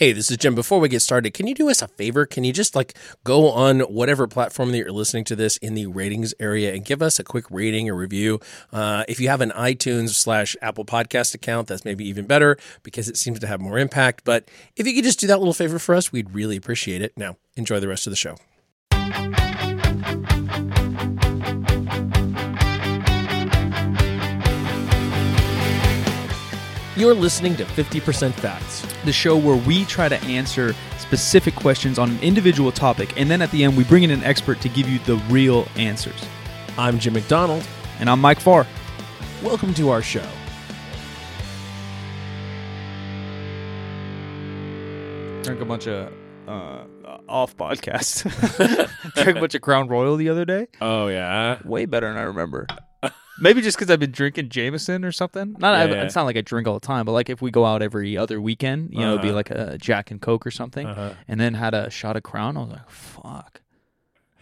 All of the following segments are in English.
Hey, this is Jim. Before we get started, can you do us a favor? Can you just like go on whatever platform that you're listening to this in the ratings area and give us a quick rating or review? Uh, if you have an iTunes slash Apple Podcast account, that's maybe even better because it seems to have more impact. But if you could just do that little favor for us, we'd really appreciate it. Now, enjoy the rest of the show. You're listening to 50% Facts. the show where we try to answer specific questions on an individual topic, and then at the end, we bring in an expert to give you the real answers. I'm Jim McDonald. And I'm Mike Farr. Welcome to our show. Drank a bunch of uh, off podcasts. Drank a bunch of Crown Royal the other day. Oh, yeah. Way better than I remember. Maybe just because I've been drinking Jameson or something. Not, Yeah, I, yeah. it's not like I drink all the time, but like if we go out every other weekend, you know, it'd be Uh-huh. like a Jack and Coke or something, Uh-huh. and then had a shot of Crown. I was like, fuck.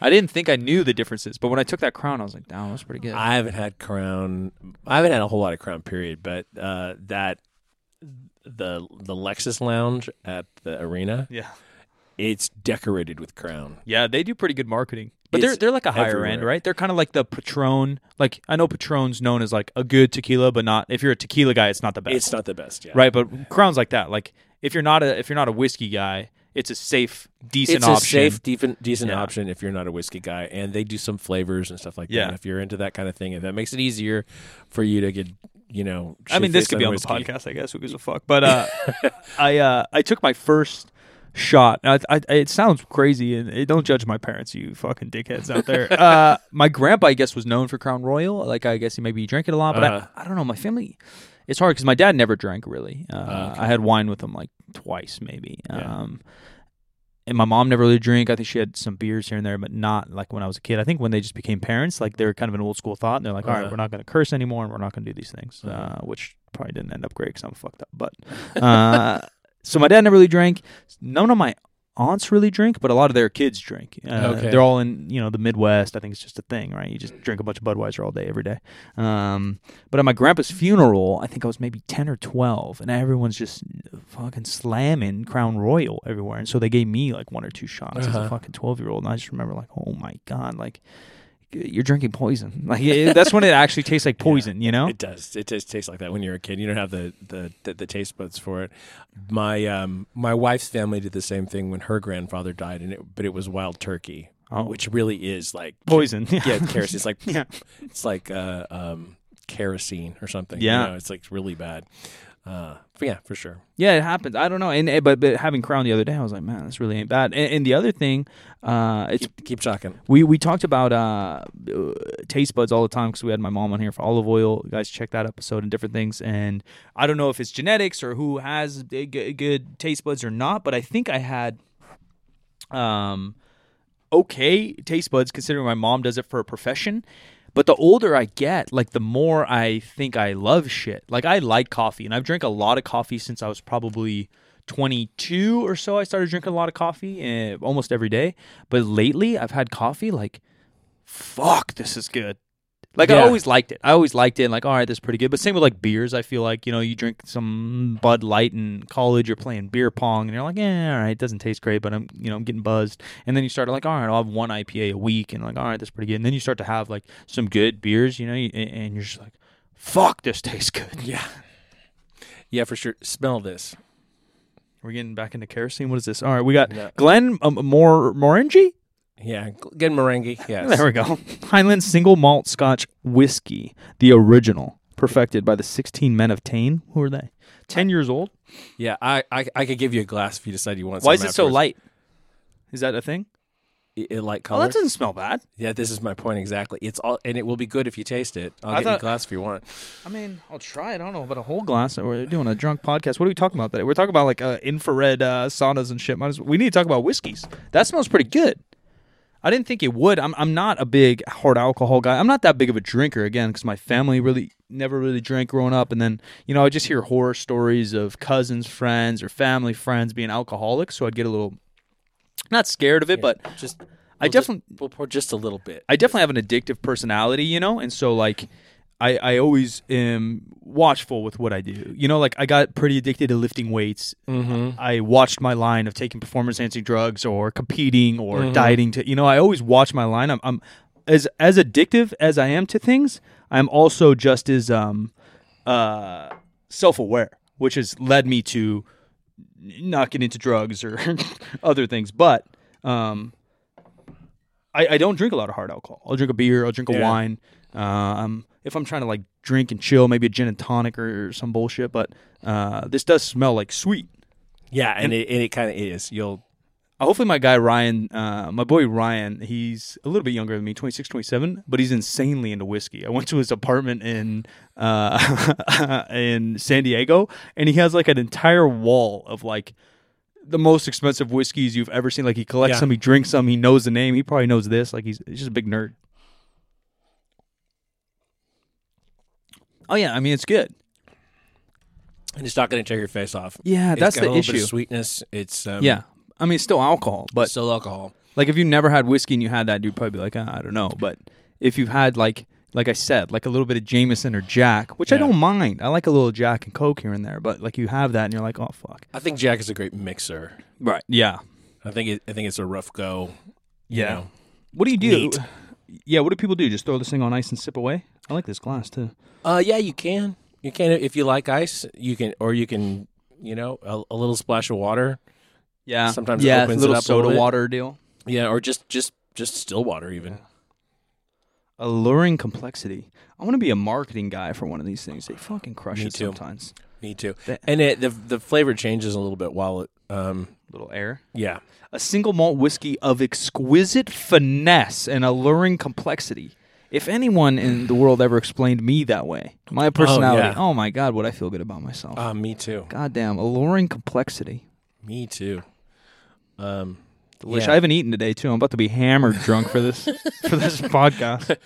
I didn't think I knew the differences, but when I took that Crown, I was like, damn, that's pretty good. I haven't had Crown. I haven't had a whole lot of Crown, period. But uh, that the the Lexus Lounge at the arena, yeah. it's decorated with Crown. Yeah, they do pretty good marketing. But they're they're like a higher end, right? They're kind of like the Patron. Like I know Patron's known as like a good tequila, but not if you're a tequila guy, it's not the best. It's not the best, yeah. right, but Crown's like that. Like if you're not a if you're not a whiskey guy, it's a safe, decent It's option. a safe, decent, decent Yeah. option if you're not a whiskey guy, and they do some flavors and stuff like Yeah. that. If you're into that kind of thing, if that makes it easier for you to get, you know, I mean, this could be on whiskey. the podcast, I guess. Who gives a fuck? But uh, I uh, I took my first shot. I, I, it sounds crazy, and eh, don't judge my parents, you fucking dickheads out there. uh, my grandpa, I guess, was known for Crown Royal. Like, I guess he maybe drank it a lot, but Uh-huh. I, I don't know. My family, it's hard because my dad never drank really. Uh, Oh, okay. I had wine with him like twice, maybe. Yeah. Um, and my mom never really drank. I think she had some beers here and there, but not like when I was a kid. I think when they just became parents, like they're kind of an old school thought, and they're like, "All right, Uh-huh. we're not going to curse anymore, and we're not going to do these things," Uh-huh. uh, which probably didn't end up great because I'm fucked up. But uh, so my dad never really drank. None of my aunts really drink, but a lot of their kids drink. Uh, Okay. They're all in you know the Midwest. I think it's just a thing, right? You just drink a bunch of Budweiser all day, every day. Um, but at my grandpa's funeral, I think I was maybe ten or twelve, and everyone's just fucking slamming Crown Royal everywhere. And so they gave me like one or two shots as Uh-huh. a fucking twelve year old, and I just remember like, oh my god, like. You're drinking poison. Like it- that's when it actually tastes like poison, you know. It does. It just tastes like that when you're a kid. You don't have the the, the, the taste buds for it. My um my wife's family did the same thing when her grandfather died, and it but it was wild turkey, Oh. which really is like Poison. Yeah, kerosene. It's like Yeah. it's like uh, um kerosene or something. Yeah. you know, it's like really bad. Uh, yeah, for sure. Yeah, it happens. I don't know. And eh, but, but having Crown the other day, I was like, man, this really ain't bad. And, and the other thing, uh, it's Keep, keep talking. we we talked about uh, uh, taste buds all the time because we had my mom on here for olive oil. You guys, check that episode and different things. And I don't know if it's genetics or who has g- good taste buds or not, but I think I had um okay taste buds considering my mom does it for a profession. But the older I get, like the more I think I love shit. Like I like coffee, and I've drank a lot of coffee since I was probably 22 or so. I started drinking a lot of coffee uh, almost every day. But lately, I've had coffee like, fuck, this is good. Like I always liked it. I always liked it. And like, all right, this is pretty good. But same with like beers. I feel like you know, you drink some Bud Light in college. You're playing beer pong, and you're like, yeah, all right, it doesn't taste great, but I'm you know I'm getting buzzed. And then you start like, all right, I'll have one IPA a week, and like, all right, that's pretty good. And then you start to have like some good beers, you know, you- and you're just like, fuck, this tastes good. Yeah, yeah, for sure. Smell this. We're getting back into kerosene. What is this? All right, we got No. Glen um, Mor Morangi. Yeah, good meringue. Yes. There we go. Highland single malt Scotch whiskey, the original, perfected by the 16 men of Tain. Who are they? 10 years old. Yeah, I, I I could give you a glass if you decide you want. Why is it so afterwards. light? Is that a thing? I- I light color. Oh, that doesn't smell bad. yeah, this is my point exactly. It's all, and it will be good if you taste it. I'll I give you a thought- glass if you want. I mean, I'll try it. I don't know about a whole glass. We're doing a drunk podcast. What are we talking about today? We're talking about like uh, infrared uh, saunas and shit. Might as- We need to talk about whiskeys. That smells pretty good. I didn't think it would. I'm I'm not a big hard alcohol guy. I'm not that big of a drinker again because my family really never really drank growing up, and then you know I just hear horror stories of cousins, friends, or family friends being alcoholics. So I'd get a little not scared of it, but just I we'll just- definitely we'll pour just a little bit. I definitely have an addictive personality, you know, and so like I, I always am watchful with what I do. You know, like I got pretty addicted to lifting weights. Mm-hmm. I watched my line of taking performance enhancing drugs or competing or Mhm. dieting to you know, I always watch my line. I'm, I'm as as addictive as I am to things, I'm also just as um uh self aware, which has led me to not get into drugs or other things. But um I, I don't drink a lot of hard alcohol. I'll drink a beer, I'll drink a Yeah. wine. Um if I'm trying to like drink and chill, maybe a gin and tonic or, some bullshit, but uh this does smell like sweet. Yeah, and, it, and it kind of is. You'll hopefully my guy Ryan, uh, my boy Ryan, he's a little bit younger than me, 26, 27, but he's insanely into whiskey. I went to his apartment in uh, in San Diego, and he has like an entire wall of like the most expensive whiskeys you've ever seen. Like he collects Yeah. some, he drinks some, he knows the name, he probably knows this. Like he's, he's just a big nerd. Oh yeah, I mean it's good. and it's not going to tear your face off. Yeah, It's that's got the a little issue. Bit of sweetness. It's um, yeah, I mean it's still alcohol, but still alcohol. Like if you never had whiskey and you had that, you'd probably be like, ah, I don't know. But if you've had like, like I said, like a little bit of Jameson or Jack, which I don't mind. I like a little Jack and Coke here and there. But like you have that and you're like, oh fuck. I think Jack is a great mixer. Right. Yeah. I think it, I think it's a rough go. Yeah. know. What do you do? Neat. Yeah. What do people do? Just throw this thing on ice and sip away? I like this glass too. Uh, yeah, you can. You can if you like ice. You can, or you can, you know, a, a little splash of water. Yeah. Sometimes it yeah, opens it little up a soda little bit. water deal. Yeah, or just just just still water even. Alluring complexity. I want to be a marketing guy for one of these things. They fucking crush Me it too. sometimes. Me too. That- And it, the the flavor changes a little bit while it. Um, Little air. yeah. a single malt whiskey of exquisite finesse and alluring complexity. If anyone in the world ever explained me that way, my personality, oh, yeah. my god, would I feel good about myself? Uh, me too. Goddamn, alluring complexity. Me too. Um, Delish. Yeah. I haven't eaten today too. I'm about to be hammered drunk for this for this podcast.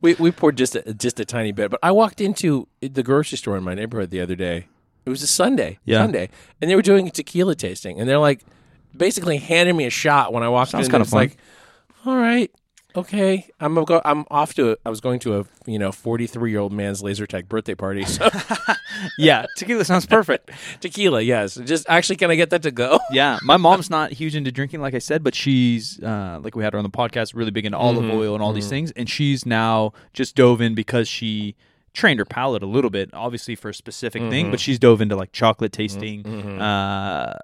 we we poured just a, just a tiny bit, but I walked into the grocery store in my neighborhood the other day. It was a Sunday, Yeah. Sunday, and they were doing a tequila tasting, and they're like basically handing me a shot when I walked Sounds in. kinda fun. like, all right, okay, I'm go. I'm off to. A, I was going to a you know 43 year old man's laser tag birthday party. So yeah, tequila sounds perfect. tequila, yes. Just actually, can I get that to go? Yeah, my mom's not huge into drinking, like I said, but she's uh, like we had her on the podcast, really big into olive Mhm, oil and all these things, and she's now just dove in because she trained her palate a little bit, obviously for a specific thing, Mhm. but she's dove into like chocolate tasting, Mhm. uh,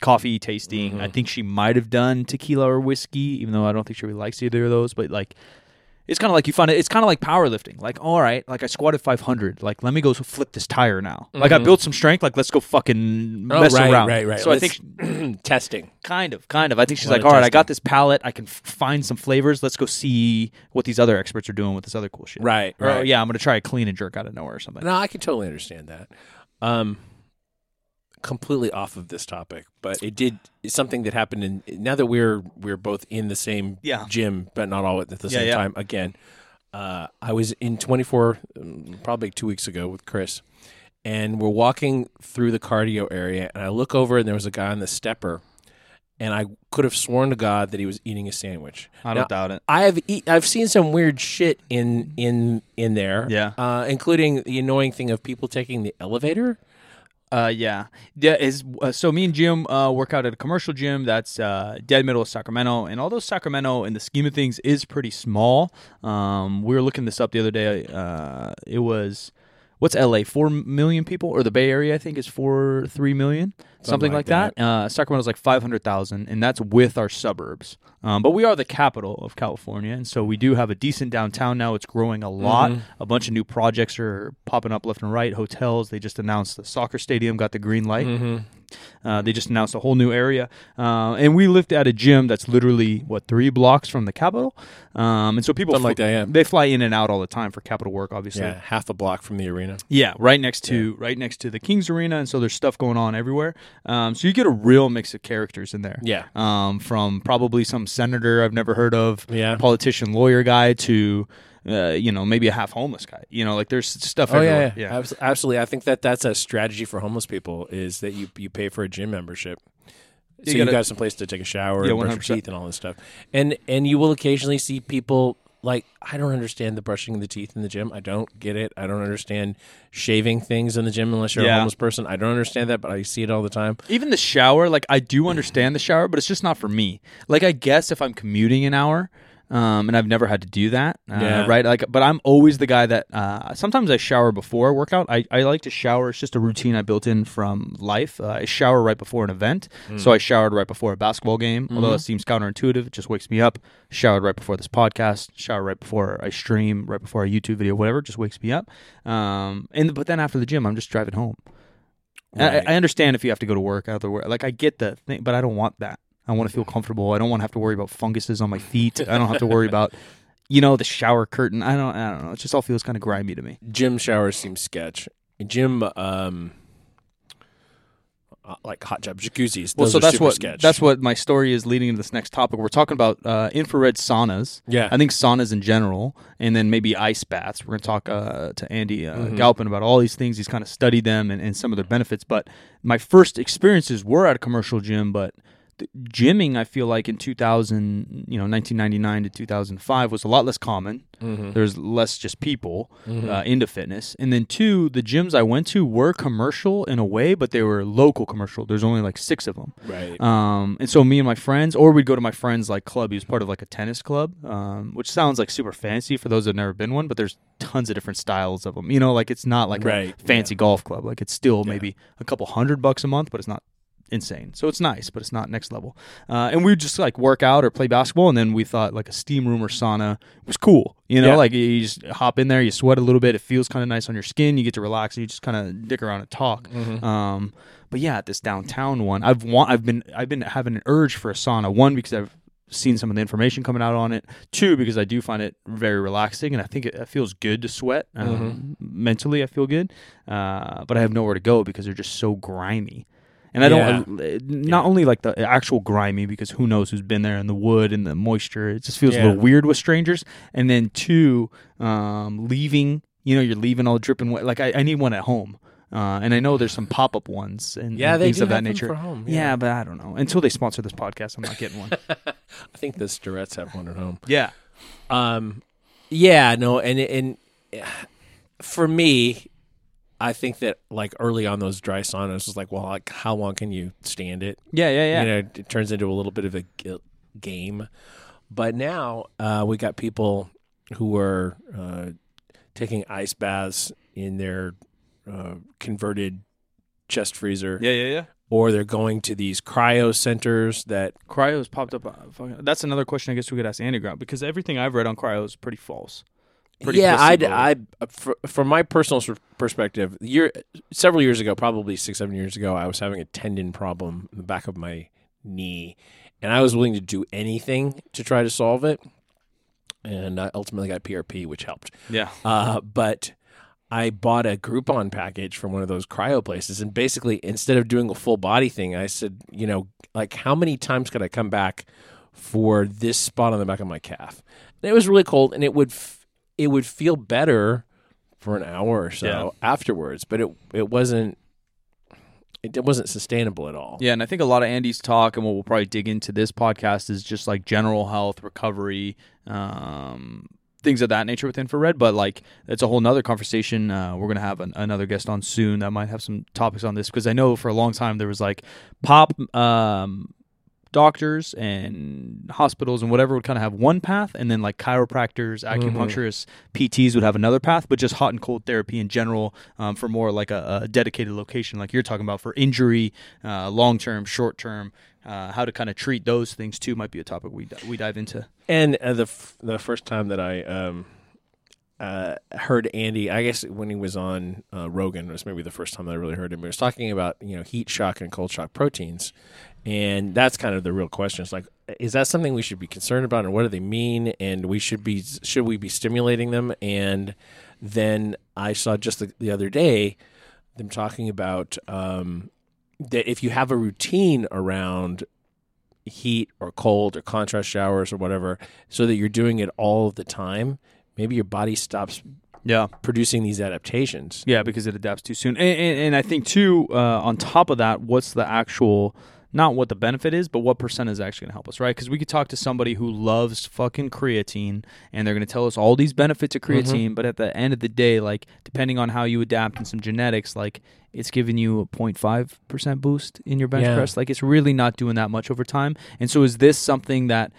coffee tasting. I Mhm. think she might have done tequila or whiskey, even though I don't think she really likes either of those. But like, it's kind of like you find it. It's kind of like powerlifting. Like, all right, like I squatted 500. Like, let me go flip this tire now. Like, I Mhm. built some strength. Like, let's go fucking Oh, mess right, around. right, right. So I Let's- think testing. Kind of, kind of. I think she's like, all right, I got this palette. I can f- find some flavors. Let's go see what these other experts are doing with this other cool shit. Right, Or, right. yeah, I'm gonna try a clean and jerk out of nowhere or something. No, I can totally understand that. Um, completely off of this topic, but it did something that happened in now that we're we're both in the same Yeah. gym, but not all at the same yeah. time. Again, uh, I was in 24, um, probably two weeks ago with Chris, and we're walking through the cardio area, and I look over and there was a guy on the stepper, and I could have sworn to God that he was eating a sandwich. I don't doubt it. I have eat, I've seen some weird shit in in in there. Yeah. uh, including the annoying thing of people taking the elevator. Uh, yeah, yeah. Is uh, so me and Jim uh, work out at a commercial gym that's uh, dead middle of Sacramento, and although Sacramento, in the scheme of things, is pretty small, um, we were looking this up the other day. Uh, it was what's LA? Four million people, or the Bay Area? I think is four three million, something, like like, that. Uh, Sacramento's like five hundred thousand, and that's with our suburbs. Um, but we are the capital of California, and so we do have a decent downtown now. It's growing a lot. A bunch of new projects are popping up left and right. Hotels. They just announced the soccer stadium got the green light. Mm-hmm. Uh, they just announced a whole new area, uh, and we lived at a gym that's literally what three blocks from the Capitol, um, and so people fl- like that, yeah. They fly in and out all the time for Capitol work, obviously. Yeah, half a block from the arena. Yeah, right next to right next to the Kings Arena, and so there's stuff going on everywhere. Um, so you get a real mix of characters in there. Yeah. Um, from probably some senator I've never heard of, Yeah. politician, lawyer guy, to uh, you know maybe a half homeless guy. You know, like there's stuff. Oh everywhere. yeah, yeah, Abs- absolutely. I think that that's a strategy for homeless people is that you you pay for a gym membership. So You you, gotta- got some place to take a shower Yeah, and brush your teeth and all this stuff. And and you will occasionally see people like I don't understand the brushing of the teeth in the gym. I don't get it. I don't understand shaving things in the gym unless you're a homeless person. I don't understand that, but I see it all the time. Even the shower, like I do understand the shower, but it's just not for me. Like I guess if I'm commuting an hour, um, and I've never had to do that, uh, Yeah. right? Like, but I'm always the guy that uh, sometimes I shower before a workout. I, I like to shower. It's just a routine I built in from life. Uh, I shower right before an event, so I showered right before a basketball game. Although it seems counterintuitive, it just wakes me up. Showered right before this podcast. Shower right before I stream. Right before a YouTube video, whatever, just wakes me up. Um, and but then after the gym, I'm just driving home. Right. I, I understand if you have to go to work out the work. Like I get the thing, but I don't want that. I want to feel comfortable. I don't want to have to worry about funguses on my feet. I don't have to worry about, you know, the shower curtain. I don't. I don't know. It just all feels kind of grimy to me. Gym showers seem sketch. Gym, um, uh, like hot tub jacuzzis. Well, so are that's what sketch. that's what my story is leading into this next topic. We're talking about uh, infrared saunas. yeah. I think saunas in general, and then maybe ice baths. We're going to talk uh, to Andy uh, Mhm. Galpin about all these things. He's kind of studied them and, and some of their benefits. But my first experiences were at a commercial gym, but gymming, I feel like in 2000, you know, 1999 to 2005 was a lot less common. Mhm. There's less just people Mhm. uh, into fitness. And then two, the gyms I went to were commercial in a way, but they were local commercial. There's only like six of them. right. Um, and so me and my friends, or we'd go to my friend's like club. He was part of like a tennis club, um, which sounds like super fancy for those that have never been one. But there's tons of different styles of them. You know, like it's not like Right, a fancy golf club. Like it's still Yeah. maybe a couple hundred bucks a month, but it's not insane. So it's nice, but it's not next level. Uh, and we would just like work out or play basketball, and then we thought like a steam room or sauna was cool. You know, Yeah. like you just hop in there, you sweat a little bit, it feels kind of nice on your skin, you get to relax, and you just kind of dick around and talk. Mhm. Um, but yeah, at this downtown one, I've want I've been I've been having an urge for a sauna. One because I've seen some of the information coming out on it. Two because I do find it very relaxing, and I think it, it feels good to sweat. Um, Mentally, I feel good, uh, but I have nowhere to go because they're just so grimy. And I don't uh, not only like the actual grimy because who knows who's been there in the wood and the moisture. It just feels a little weird with strangers. And then two, um, leaving. You know, you're leaving all dripping wet. Like I, I need one at home. Uh, and I know there's some pop up ones and, Yeah, and things of that nature. for home, yeah. yeah. but I don't know. Until they sponsor this podcast, I'm not getting one. I think the Sturettes have one at home. yeah. Um, yeah, no, and and for me, I think that like early on those dry saunas was like, well, like how long can you stand it? Yeah, yeah, yeah. You know, it turns into a little bit of a g- game. But now uh, we got people who are uh, taking ice baths in their uh, converted chest freezer, yeah, yeah, yeah. or they're going to these cryo centers that Cryos popped up. uh, That's another question I guess we could ask Andy Grant because everything I've read on cryo is pretty false. Pretty yeah, I. I, from my personal perspective, year several years ago, probably six, seven years ago, I was having a tendon problem in the back of my knee, and I was willing to do anything to try to solve it. And I ultimately got PRP, which helped. Yeah. Uh, but I bought a Groupon package from one of those cryo places, and basically, instead of doing a full body thing, I said, you know, like how many times could I come back for this spot on the back of my calf? And it was really cold, and it would f- it would feel better for an hour or so Yeah. afterwards, but it it wasn't it wasn't sustainable at all. Yeah, and I think a lot of Andy's talk and what we'll probably dig into this podcast is just like general health, recovery, um, things of that nature with infrared. But like, it's a whole nother conversation. Uh, we're gonna have an, another guest on soon that might have some topics on this because I know for a long time there was like pop um, doctors and hospitals and whatever would kind of have one path, and then like chiropractors, acupuncturists, PTs would have another path, but just hot and cold therapy in general um, for more like a, a dedicated location, like you're talking about for injury, uh, long term, short term. Uh, how to kind of treat those things too might be a topic we we dive into. And uh, the f- the first time that I um, uh, heard Andy, I guess when he was on uh, Rogan, was maybe the first time that I really heard him. He was talking about you know heat shock and cold shock proteins, and that's kind of the real question. It's like, is that something we should be concerned about, and what do they mean? And we should be should we be stimulating them? And then I saw just the, the other day them talking about um, that if you have a routine around heat or cold or contrast showers or whatever, so that you're doing it all the time, maybe your body stops Yeah, producing these adaptations. yeah, because it adapts too soon. And, and, and I think too, uh, on top of that, what's the actual not what the benefit is, but what percent is actually going to help us, right? Because we could talk to somebody who loves fucking creatine and they're going to tell us all these benefits of Mm-hmm. creatine, but at the end of the day, like depending on how you adapt and some genetics, like it's giving you a 0.5% boost in your bench Yeah. press. Like it's really not doing that much over time. And so is this something that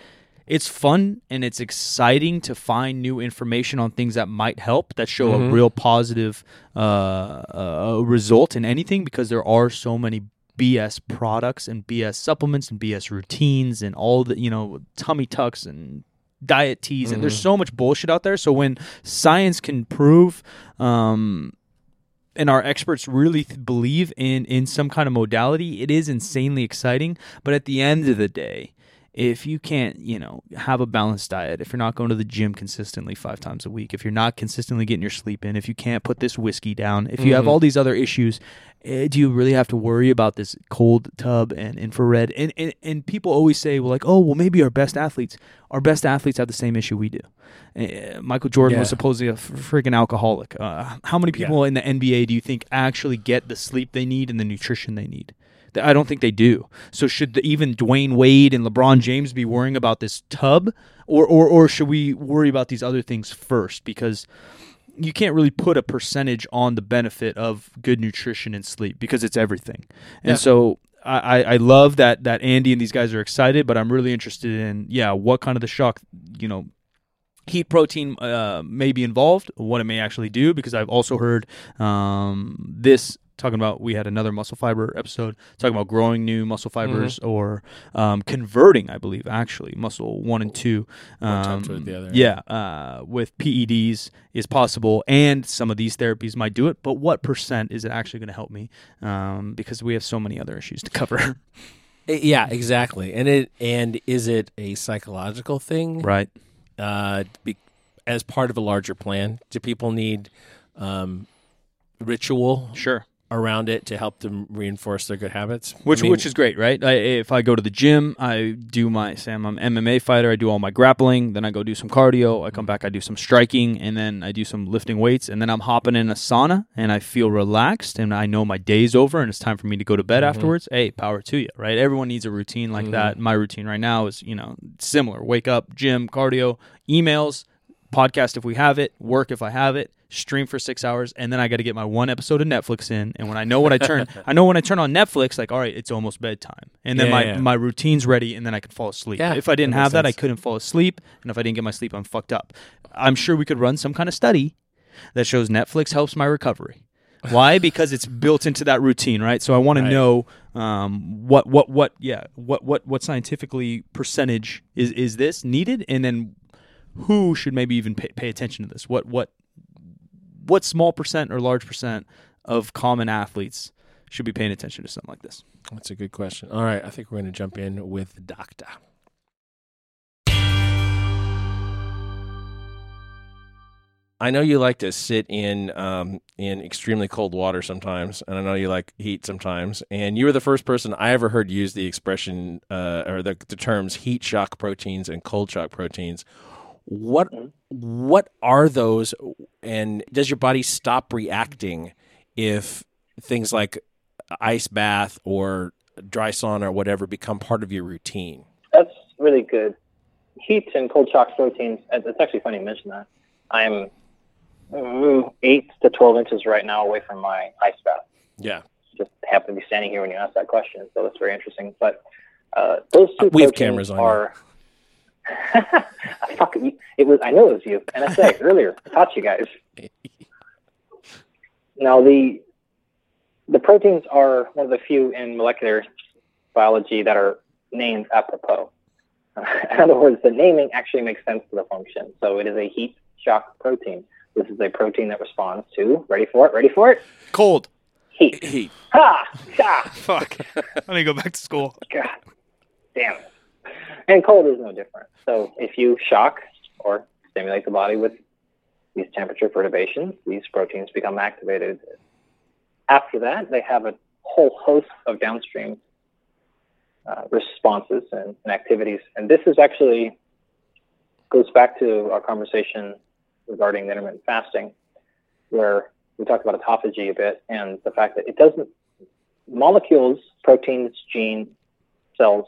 it's fun and it's exciting to find new information on things that might help that show Mhm. a real positive uh, uh, result in anything because there are so many BS products and BS supplements and BS routines and all the you know tummy tucks and diet teas and there's Mhm. so much bullshit out there. So when science can prove um, and our experts really th- believe in in some kind of modality, it is insanely exciting. But at the end of the day, if you can't, you know, have a balanced diet, if you're not going to the gym consistently five times a week, if you're not consistently getting your sleep in, if you can't put this whiskey down, if you have Mhm. all these other issues, eh, do you really have to worry about this cold tub and infrared? And, and and people always say, well, like, oh, well, maybe our best athletes, our best athletes have the same issue we do. Uh, Michael Jordan was supposedly a freaking alcoholic. Uh, how many people in the NBA do you think actually get the sleep they need and the nutrition they need? I don't think they do. So should the, even Dwyane Wade and LeBron James be worrying about this tub, or or or should we worry about these other things first? Because you can't really put a percentage on the benefit of good nutrition and sleep because it's everything. And Yeah. so I, I I love that that Andy and these guys are excited, but I'm really interested in yeah what kind of the shock you know heat protein uh, may be involved, what it may actually do, because I've also heard um, this talking about we had another muscle fiber episode talking about growing new muscle fibers or um, converting, I believe, actually muscle one and two. One Um, to the other. yeah, uh, with PEDs is possible, and some of these therapies might do it. But what percent is it actually going to help me? Um, because we have so many other issues to cover. Eh, Yeah, exactly. And it and is it a psychological thing? right. Uh, be, as part of a larger plan, do people need um, ritual Sure. Around it to help them reinforce their good habits? Which I mean, which is great, right? I, if I go to the gym, I do my Sam. I'm MMA fighter. I do all my grappling, then I go do some cardio. I come back, I do some striking, and then I do some lifting weights, and then I'm hopping in a sauna, and I feel relaxed, and I know my day's over, and it's time for me to go to bed mm-hmm. afterwards. Hey, power to you, right? Everyone needs a routine like mm-hmm. that. My routine right now is you know similar: wake up, gym, cardio, emails, podcast if we have it, work if I have it, stream for six hours, and then I got to get my one episode of Netflix in. And when I know when I turn, I know when I turn on Netflix, like all right, it's almost bedtime, and then Yeah, my yeah. my routine's ready, and then I can fall asleep. Yeah, if I didn't that have that, I couldn't fall asleep, and if I didn't get my sleep, I'm fucked up. I'm sure we could run some kind of study that shows Netflix helps my recovery. Why? Because it's built into that routine, right? So I want Right. to know um, what what what yeah what what what scientifically percentage is is this needed, and then who should maybe even pay, pay attention to this? What what what small percent or large percent of common athletes should be paying attention to something like this? That's a good question. All right, I think we're going to jump in with Doctor. I know you like to sit in um, in extremely cold water sometimes, and I know you like heat sometimes. And you were the first person I ever heard use the expression uh, or the, the terms heat shock proteins and cold shock proteins. What what are those, and does your body stop reacting if things like ice bath or dry sauna or whatever become part of your routine? That's really good. Heat and cold shock proteins. It's actually funny you mention that. I'm mm, eight to twelve inches right now away from my ice bath. Yeah, Just happen to be standing here when you asked that question, so that's very interesting. But uh, those two We have cameras on you. Are. I fucking, it was. I know it was you. NSA earlier. I taught you guys. Now the the proteins are one of the few in molecular biology that are named apropos. in other words, the naming actually makes sense to the function. So it is a heat shock protein. This is a protein that responds to ready for it, ready for it, Cold. heat. heat. Ha! Ha! Fuck. I need to go back to school. God damn it. And cold is no different. So if you shock or stimulate the body with these temperature perturbations, these proteins become activated. After that, they have a whole host of downstream uh, responses and, and activities. And this is actually goes back to our conversation regarding intermittent fasting, where we talked about autophagy a bit and the fact that it doesn't molecules, proteins, gene, cells,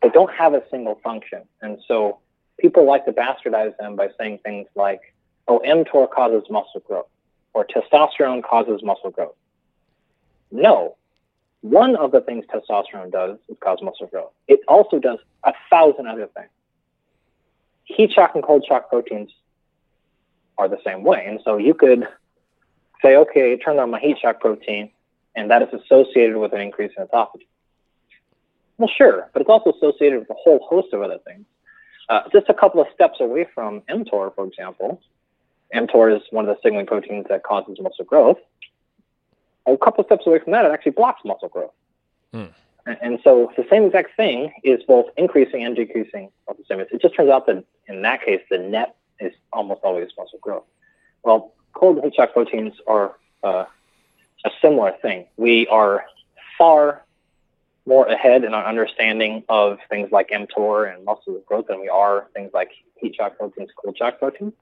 they don't have a single function. And so people like to bastardize them by saying things like, oh, mTOR causes muscle growth or testosterone causes muscle growth. No, one of the things testosterone does is cause muscle growth. It also does a thousand other things. Heat shock and cold shock proteins are the same way. And so you could say, okay, turn on my heat shock protein, and that is associated with an increase in autophagy. Well, sure, but it's also associated with a whole host of other things. Uh, just a couple of steps away from mTOR, for example, mTOR is one of the signaling proteins that causes muscle growth. A couple of steps away from that, it actually blocks muscle growth. Hmm. And, and, so the same exact thing is both increasing and decreasing muscle stimulus. It just turns out that in that case, the net is almost always muscle growth. Well, cold and heat shock proteins are uh, a similar thing. We are far more ahead in our understanding of things like mTOR and muscle growth than we are things like heat shock proteins, cold shock proteins.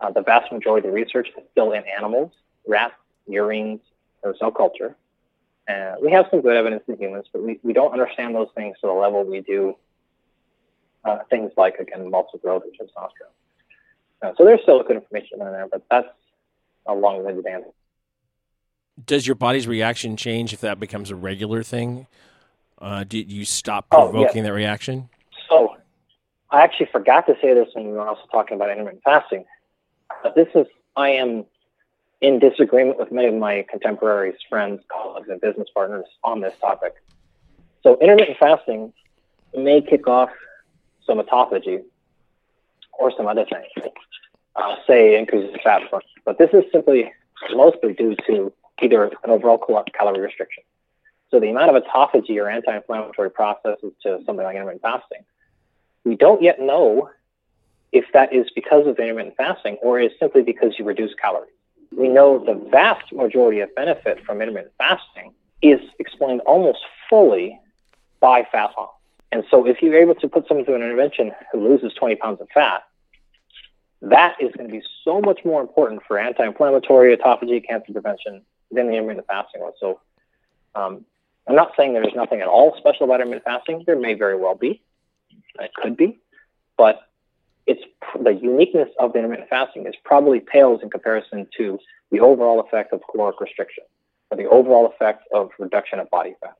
Uh, the vast majority of the research is still in animals, rats, murines, or cell culture. Uh, we have some good evidence in humans, but we, we don't understand those things to the level we do uh, things like, again, muscle growth and testosterone. Uh, so there's still good information in there, but that's a long-winded answer. Does your body's reaction change if that becomes a regular thing? Uh, did you stop provoking oh, yeah. that reaction? So I actually forgot to say this when we were also talking about intermittent fasting. But this is, I am in disagreement with many of my contemporaries, friends, colleagues, and business partners on this topic. So intermittent fasting may kick off some autophagy or some other things, uh, say increases fat burn. But this is simply mostly due to either an overall calorie restriction. So the amount of autophagy or anti-inflammatory processes to something like intermittent fasting, we don't yet know if that is because of intermittent fasting or is simply because you reduce calories. We know the vast majority of benefit from intermittent fasting is explained almost fully by fat loss. And so if you're able to put someone through an intervention who loses 20 pounds of fat, that is going to be so much more important for anti-inflammatory, autophagy, cancer prevention than the intermittent fasting was. So um, I'm not saying there's nothing at all special about intermittent fasting. There may very well be. It could be. But it's the uniqueness of the intermittent fasting is probably pales in comparison to the overall effect of caloric restriction or the overall effect of reduction of body fat.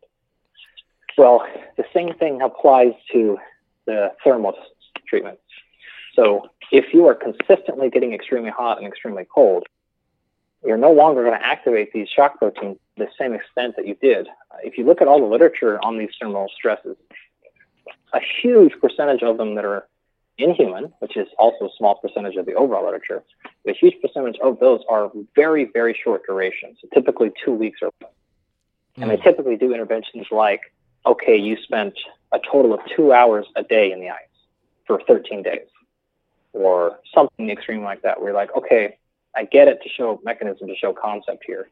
Well, the same thing applies to the thermal treatment. So if you are consistently getting extremely hot and extremely cold, you're no longer going to activate these shock proteins to the same extent that you did. If you look at all the literature on these thermal stresses, a huge percentage of them that are inhuman, which is also a small percentage of the overall literature, a huge percentage of those are very, very short durations, so typically two weeks or less. Mm. And they hmm. typically do interventions like, okay, you spent a total of two hours a day in the ice for 13 days, or something extreme like that, where you're like, okay, I get it to show mechanism, to show concept here,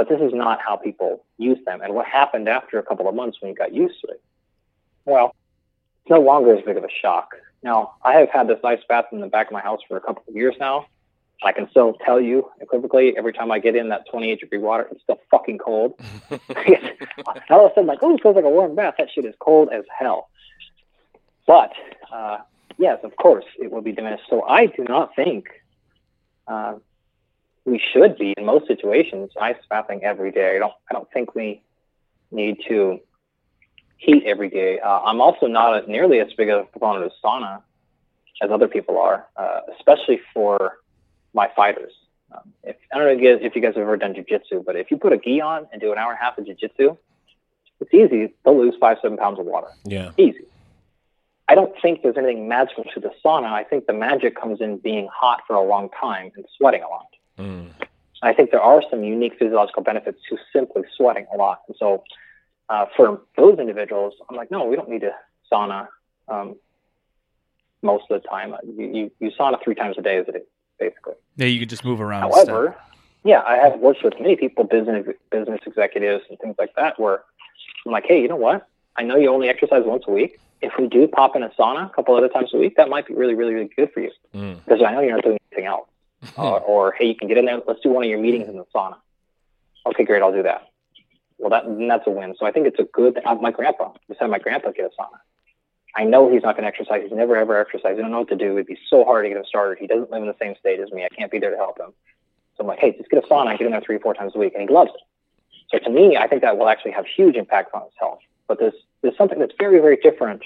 but this is not how people use them. And what happened after a couple of months when you got used to it? Well, it's no longer as big of a shock. Now, I have had this ice bath in the back of my house for a couple of years now. I can still tell you equivocally every time I get in that 28 degree water, it's still fucking cold. all of a sudden, like, oh, it feels like a warm bath. That shit is cold as hell. But uh, yes, of course, it will be diminished. So I do not think uh, we should be in most situations ice bathing every day. I don't. I don't think we need to heat every day. Uh, I'm also not nearly as big a proponent of sauna as other people are, uh, especially for my fighters. Um, if, I don't know if you, guys, if you guys have ever done jujitsu, but if you put a gi on and do an hour and a half of jujitsu, it's easy. They'll lose five, seven pounds of water. Yeah. Easy. I don't think there's anything magical to the sauna. I think the magic comes in being hot for a long time and sweating a lot. Mm. I think there are some unique physiological benefits to simply sweating a lot. And so uh, for those individuals, I'm like, no, we don't need a sauna um, most of the time. You, you, you sauna three times a day, basically. Yeah, you can just move around. However, yeah, I have worked with many people, business business executives and things like that, where I'm like, hey, you know what? I know you only exercise once a week. If we do pop in a sauna a couple other times a week, that might be really, really, really good for you mm. because I know you're not doing anything else. Uh, or hey, you can get in there. Let's do one of your meetings in the sauna. Okay, great, I'll do that Well, that that's a win. So I think it's a good. Uh, my grandpa, I had my grandpa get a sauna. I know he's not going to exercise. He's never ever exercised. I don't know what to do. It'd be so hard to get him started. He doesn't live in the same state as me. I can't be there to help him. So I'm like, hey, just get a sauna. I Get in there three, four times a week, and he loves it. So to me, I think that will actually have huge impact on his health. But there's there's something that's very, very different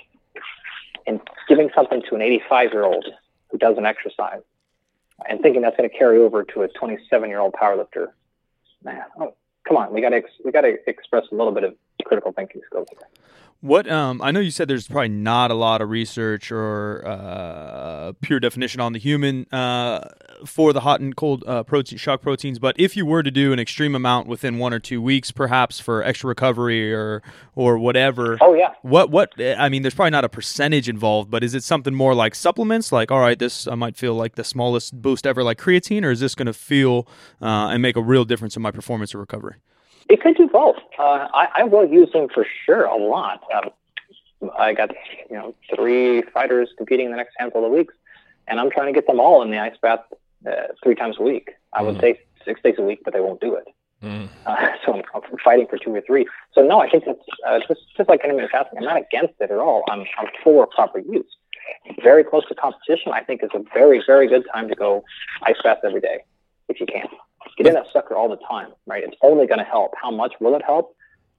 in giving something to an 85 year old who doesn't exercise and thinking that's going to carry over to a 27 year old powerlifter. Man, oh, come on, we got to ex- we got to express a little bit of critical thinking skills here. What um, I know you said there's probably not a lot of research or uh, pure definition on the human uh, for the hot and cold uh, protein shock proteins, but if you were to do an extreme amount within one or two weeks, perhaps for extra recovery or or whatever. Oh yeah. What what I mean, there's probably not a percentage involved, but is it something more like supplements? Like, all right, this I might feel like the smallest boost ever, like creatine, or is this going to feel uh, and make a real difference in my performance or recovery? It could do both. Uh, I, I will use them for sure a lot. Um, I got you know three fighters competing in the next handful of weeks, and I'm trying to get them all in the ice bath uh, three times a week. I would say six days a week, but they won't do it. Mm. Uh, so I'm, I'm fighting for two or three. So no, I think that's uh, just just like intermittent fasting. I'm not against it at all. I'm I'm for proper use. Very close to competition, I think is a very very good time to go ice bath every day if you can. Get in that sucker all the time, right? It's only going to help. How much will it help?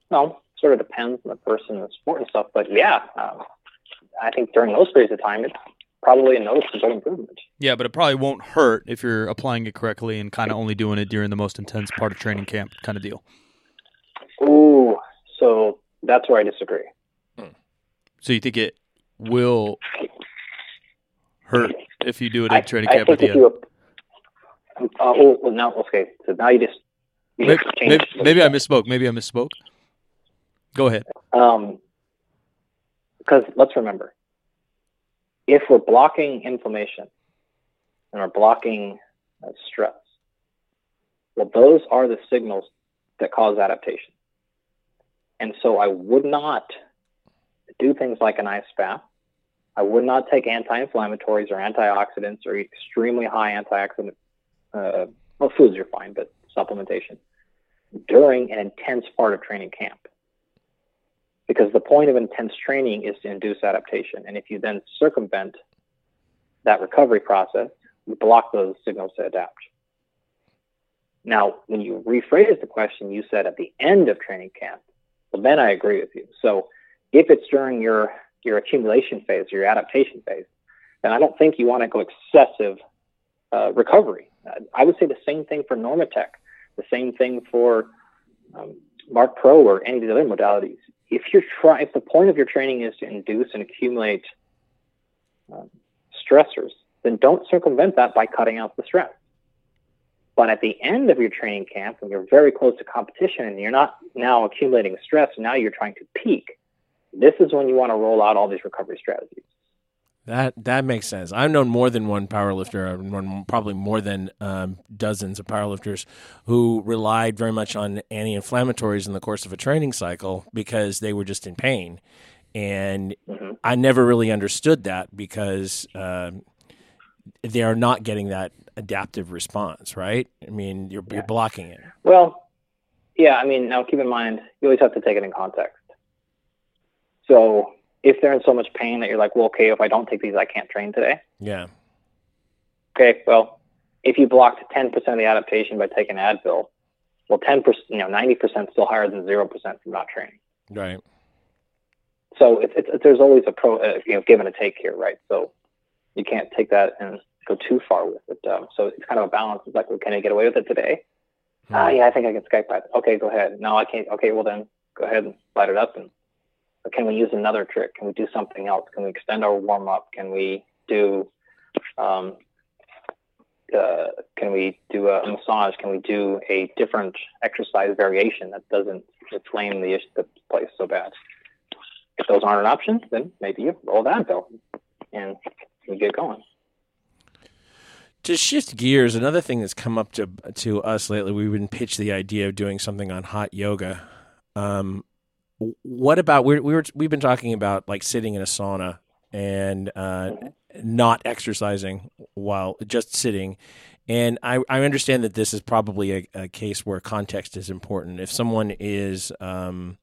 Well, sort of depends on the person, and the sport, and stuff. But yeah, um, I think during those periods of time, it's probably a noticeable improvement. Yeah, but it probably won't hurt if you're applying it correctly and kind of only doing it during the most intense part of training camp, kind of deal. Ooh, so that's where I disagree. So you think it will hurt if you do it I, at training I camp at think the if end? you, uh, oh, well, now okay, so now you just you Maybe, just maybe, maybe I misspoke. Maybe I misspoke. Go ahead. Um, because let's remember, if we're blocking inflammation and we're blocking uh, stress, well, those are the signals that cause adaptation. And so I would not do things like an ice bath. I would not take anti-inflammatories or antioxidants or extremely high antioxidant. Uh, well, foods are fine, but supplementation during an intense part of training camp because the point of intense training is to induce adaptation. And if you then circumvent that recovery process, you block those signals to adapt. Now, when you rephrase the question, you said at the end of training camp. Well, then I agree with you. So if it's during your, your accumulation phase, your adaptation phase, then I don't think you want to go excessive uh, recovery. I would say the same thing for Normatec, the same thing for um, Marc Pro or any of the other modalities if you're try, if the point of your training is to induce and accumulate um, stressors, then don't circumvent that by cutting out the stress. But at the end of your training camp, when you're very close to competition and you're not now accumulating stress, now you're trying to peak. This is when you want to roll out all these recovery strategies. That that makes sense. I've known more than one powerlifter, I've known probably more than um, dozens of powerlifters who relied very much on anti-inflammatories in the course of a training cycle because they were just in pain, and Mm-hmm. I never really understood that because um, they are not getting that adaptive response, right? I mean, you're, you're blocking it. Well, yeah, I mean, now keep in mind, you always have to take it in context. So if they're in so much pain that you're like, well, okay, if I don't take these, I can't train today. Yeah, Okay, well, if you blocked 10% of the adaptation by taking Advil, well, 10%, you know, 90% is still higher than 0% from not training. right. So it's, it's, there's always a pro, uh, you know, give and a take here, right? So you can't take that and go too far with it. Um, so it's kind of a balance. It's like, well, can I get away with it today? Ah, yeah, I think I can Skype that. Okay, go ahead. No, I can't. Okay, well then go ahead and light it up. And can we use another trick? Can we do something else? Can we extend our warm up? Can we do, um, uh, can we do a massage? Can we do a different exercise variation that doesn't inflame the, the place so bad? If those aren't an option, then maybe you roll that bill and you get going. To shift gears, another thing that's come up to to us lately, we've been pitched the idea of doing something on hot yoga. Um, what about we we were we've been talking about like sitting in a sauna and uh, not exercising while just sitting, And I, I understand that this is probably a, a case where context is important. If someone is um,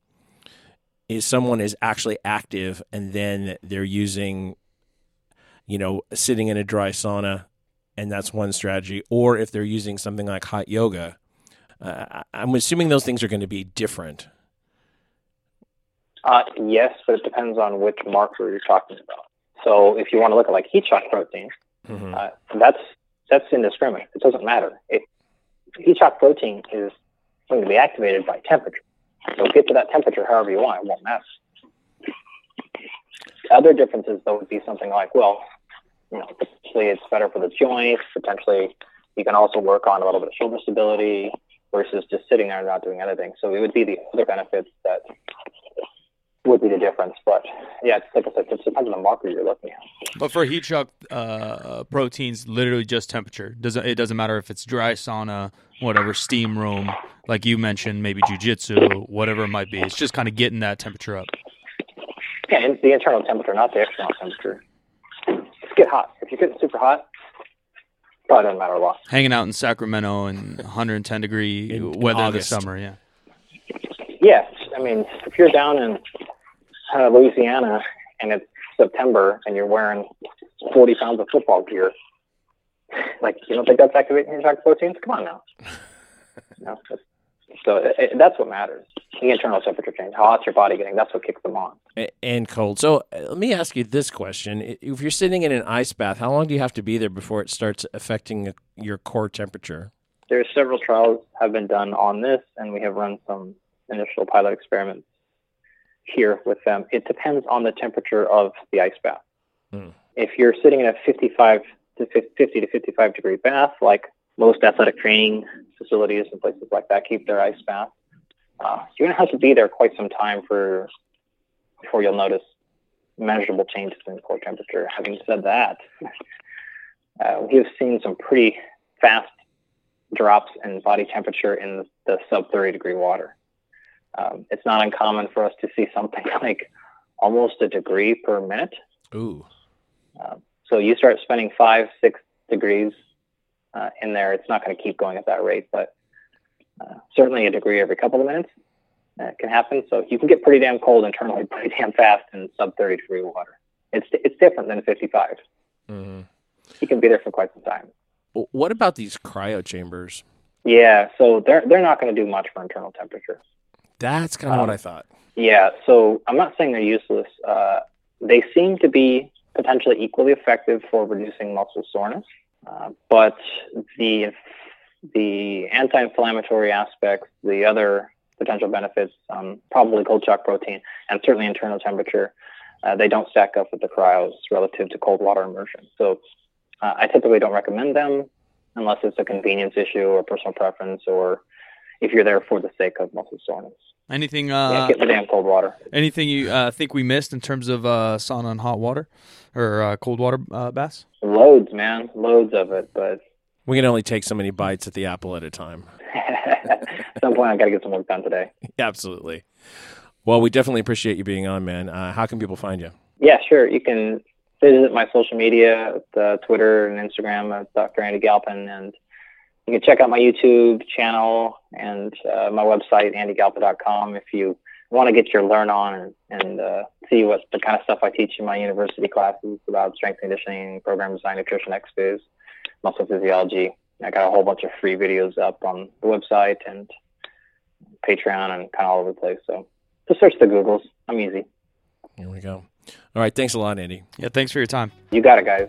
is someone is actually active and then they're using, you know, sitting in a dry sauna, and that's one strategy, or if they're using something like hot yoga, uh, I'm assuming those things are going to be different. Uh, yes, but it depends on which marker you're talking about. So if you want to look at like heat shock protein, mm-hmm. uh, that's that's indiscriminate. It doesn't matter. It, heat shock protein is going to be activated by temperature. So get to that temperature however you want. It won't matter. Other differences though would be something like, well, you know, potentially it's better for the joints. Potentially, you can also work on a little bit of shoulder stability versus just sitting there and not doing anything. So it would be the other benefits that would be the difference. But yeah, it's like I said, it depends on the marker you're looking at. But for heat shock uh, proteins, literally just temperature. Doesn't it doesn't matter if it's dry sauna, whatever, steam room, like you mentioned, maybe jujitsu, whatever it might be. It's just kind of getting that temperature up. Yeah, and the internal temperature, not the external temperature. Just get hot. If you're getting super hot, probably doesn't matter a lot. Hanging out in Sacramento in 110 degree in weather August. this summer, yeah. Yeah, I mean, if you're down in uh, Louisiana and it's September and you're wearing 40 pounds of football gear, like you don't think that's activating your shock proteins? Come on now. no, so it, it, that's what matters. The internal temperature change, how hot's your body getting? That's what kicks them on. And cold. So uh, let me ask you this question: If you're sitting in an ice bath, how long do you have to be there before it starts affecting your core temperature? There several trials have been done on this, and we have run some initial pilot experiments here with them. It depends on the temperature of the ice bath. Hmm. If you're sitting in a 55 to 50 to 55 degree bath, like most athletic training facilities and places like that keep their ice bath, uh, you're going to have to be there quite some time for before you'll notice measurable changes in core temperature. Having said that, uh, we have seen some pretty fast drops in body temperature in the sub 30 degree water um, it's not uncommon for us to see something like almost a degree per minute. Ooh. Uh, so you start spending five, six degrees uh, in there. It's not going to keep going at that rate, but uh, certainly a degree every couple of minutes uh, can happen. So you can get pretty damn cold internally pretty damn fast in sub 30 degree water. It's it's different than 55. Mm-hmm. You can be there for quite some time. What about these cryo chambers? Yeah, so they're they're not going to do much for internal temperature. That's kind of um, what I thought. Yeah, so I'm not saying they're useless. Uh, they seem to be potentially equally effective for reducing muscle soreness, uh, but the the anti-inflammatory aspects, the other potential benefits, um, probably cold shock protein, and certainly internal temperature, uh, they don't stack up with the cryos relative to cold water immersion. So uh, I typically don't recommend them unless it's a convenience issue or personal preference, or if you're there for the sake of muscle soreness. Anything? Uh, yeah, get the damn cold water. Anything you uh, think we missed in terms of uh, sauna and hot water or uh, cold water uh, baths? Loads, man, loads of it. But we can only take so many bites at the apple at a time. at some point, I got to get some work done today. Absolutely. Well, we definitely appreciate you being on, man. Uh, how can people find you? Yeah, sure. You can visit my social media, uh, Twitter and Instagram at Dr. Andy Galpin, and you can check out my YouTube channel and uh, my website, andygalpin.com, if you want to get your learn on and, and uh, see what the kind of stuff I teach in my university classes about strength conditioning, program design, nutrition, XPhys, muscle physiology. I got a whole bunch of free videos up on the website and Patreon and kind of all over the place. So just search the Googles. I'm easy. Here we go. All right. Thanks a lot, Andy. Yeah. Thanks for your time. You got it, guys.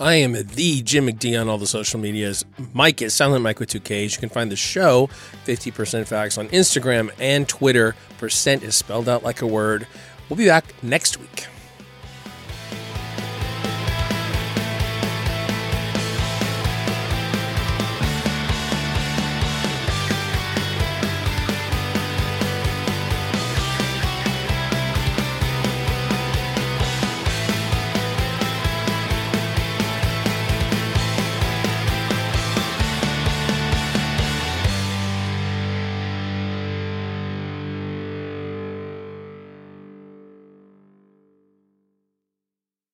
I am the Jim McD on all the social medias. Mike is Silent Mike with two Ks. You can find the show, 50% Facts, on Instagram and Twitter. Percent is spelled out like a word. We'll be back next week.